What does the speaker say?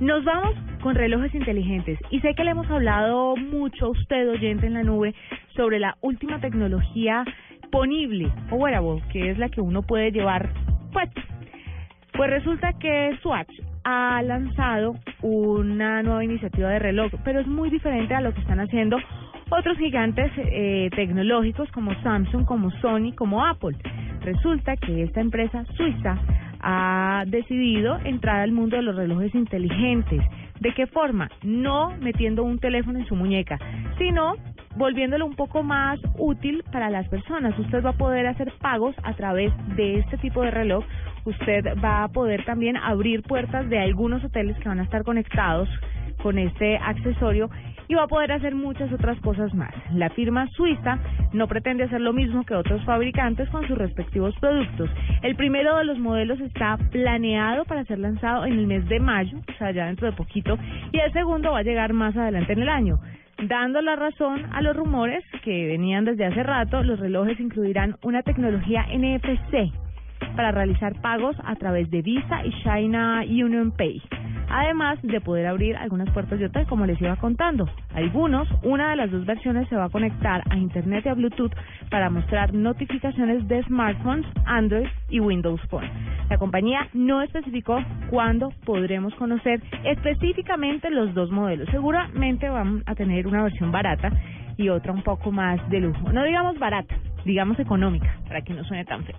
Nos vamos con relojes inteligentes y sé que le hemos hablado mucho a usted, oyente en la nube, sobre la última tecnología ponible o wearable, que es la que uno puede llevar puesta. Pues resulta que Swatch ha lanzado una nueva iniciativa de reloj, pero es muy diferente a lo que están haciendo otros gigantes eh, tecnológicos como Samsung, como Sony, como Apple. Resulta que esta empresa suiza ha decidido entrar al mundo de los relojes inteligentes. ¿De qué forma? No metiendo un teléfono en su muñeca, sino volviéndolo un poco más útil para las personas. Usted va a poder hacer pagos a través de este tipo de reloj. Usted va a poder también abrir puertas de algunos hoteles que van a estar conectados con este accesorio y va a poder hacer muchas otras cosas más. La firma suiza no pretende hacer lo mismo que otros fabricantes con sus respectivos productos. El primero de los modelos está planeado para ser lanzado en el mes de mayo, o sea, ya dentro de poquito, y el segundo va a llegar más adelante en el año. Dando la razón a los rumores que venían desde hace rato, los relojes incluirán una tecnología NFC para realizar pagos a través de Visa y China Union Pay además de poder abrir algunas puertas de hotel, como les iba contando. Algunos, una de las dos versiones se va a conectar a Internet y a Bluetooth para mostrar notificaciones de smartphones, Android y Windows Phone. La compañía no especificó cuándo podremos conocer específicamente los dos modelos. Seguramente van a tener una versión barata y otra un poco más de lujo. No digamos barata, digamos económica, para que no suene tan feo.